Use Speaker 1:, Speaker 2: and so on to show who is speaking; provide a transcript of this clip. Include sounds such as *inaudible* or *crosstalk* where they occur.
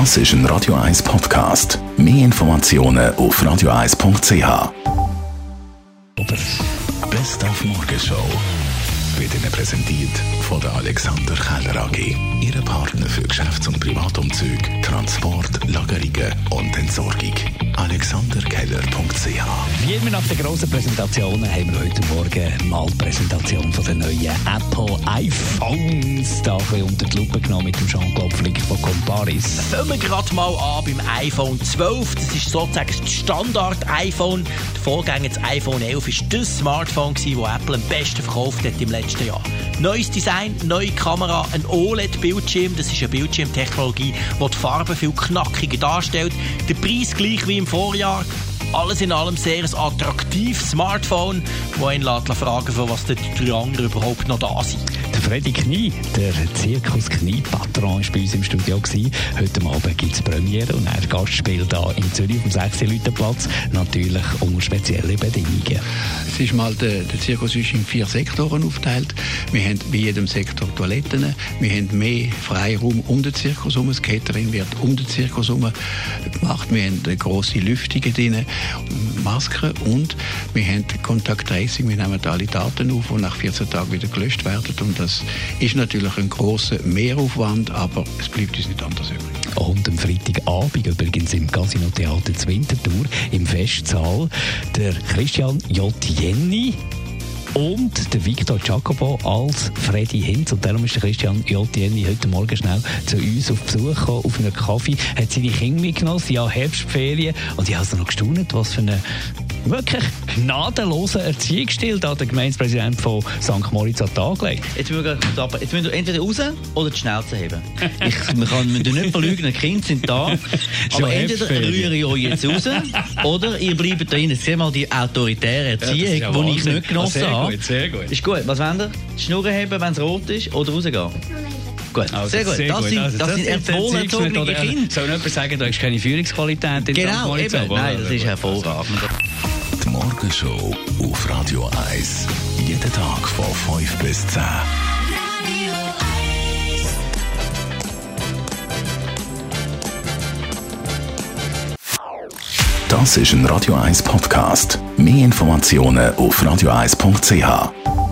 Speaker 1: Das ist ein Radio 1 Podcast. Mehr Informationen auf radio1.ch. Best auf Morgenshow wird Ihnen präsentiert von der Alexander Keller AG. Ihre Partner für Geschäfts- und Privatumzüge, Transport, Lagerungen und Entsorgung. AlexanderKeller.ch
Speaker 2: Wie immer nach den grossen Präsentationen haben wir heute Morgen mal die Präsentation von den neuen Apple iPhones da unter die Lupe genommen mit dem Jean-Claude Flick von Comparis.
Speaker 3: Fangen wir gerade mal an beim iPhone 12. Das ist sozusagen das Standard-iPhone. Der Vorgänger, das iPhone 11, war das Smartphone, das Apple am besten verkauft hat im letzten Jahr. Neues Design, neue Kamera, ein OLED-Bildschirm. Das ist eine Bildschirmtechnologie, die die Farben viel knackiger darstellt. Der Preis gleich wie im Vorjahr. Alles in allem sehr ein attraktives Smartphone, das einen fragen für was die drei anderen überhaupt noch da sind.
Speaker 2: Der Freddy Knie, der Zirkus Knie-Patron, war bei uns im Studio. Gewesen. Heute Abend gibt es Premiere und ein Gastspiel hier in Zürich auf dem 6 Platz Natürlich unter speziellen Bedingungen.
Speaker 4: Es ist mal, der, der Zirkus ist in vier Sektoren aufgeteilt. Wir haben bei jedem Sektor Toiletten. Wir haben mehr Freiraum um den Zirkus herum. Das Catering wird um den Zirkus herum gemacht. Wir haben grosse Lüftungen drin, Masken und wir haben Contact Tracing. Wir nehmen alle Daten auf, die nach 14 Tagen wieder gelöscht werden. Und das ist natürlich ein grosser Mehraufwand, aber es bleibt uns nicht anders übrig.
Speaker 2: Und am Freitagabend übrigens im Casino Theater zur Winterthur im Festsaal der Christian J. Jenny und der Victor Jacobo als Freddy Hinz. Und darum ist der Christian J. Jenny heute Morgen schnell zu uns auf Besuch gekommen, auf einen Kaffee, hat seine Kinder mitgenommen, ja Herbstferien. Und ich habe noch gestaunt, was für eine wirklich gnadenlosen Erziehungsstil da der Gemeindepräsident von St. Moritz hat angelegt.
Speaker 3: Jetzt müssen, wir, jetzt müssen wir entweder raus oder die Schnauze heben. Ich, man kann man nicht verlügen, die Kinder sind da. *laughs* aber entweder rühre ich euch jetzt raus oder ihr bleibt da drin. Sieh mal die autoritäre Erziehung, ja, die ich nicht genossen sehr habe. Gut, sehr gut. Ist gut. Was wollt ihr? Die Schnur heben, wenn es rot ist oder rausgehen? Gut, also, sehr gut. Sehr das, gut. Sind, also, das, das sind wohlerzogene Kinder.
Speaker 2: Soll jemand sagen, du hast keine Führungsqualität in
Speaker 3: Genau, eben. Nein, das ist hervorragend.
Speaker 1: Die Morgenshow auf Radio 1. Jeden Tag von 5 bis 10. Das ist ein Radio 1 Podcast. Mehr Informationen auf radio1.ch.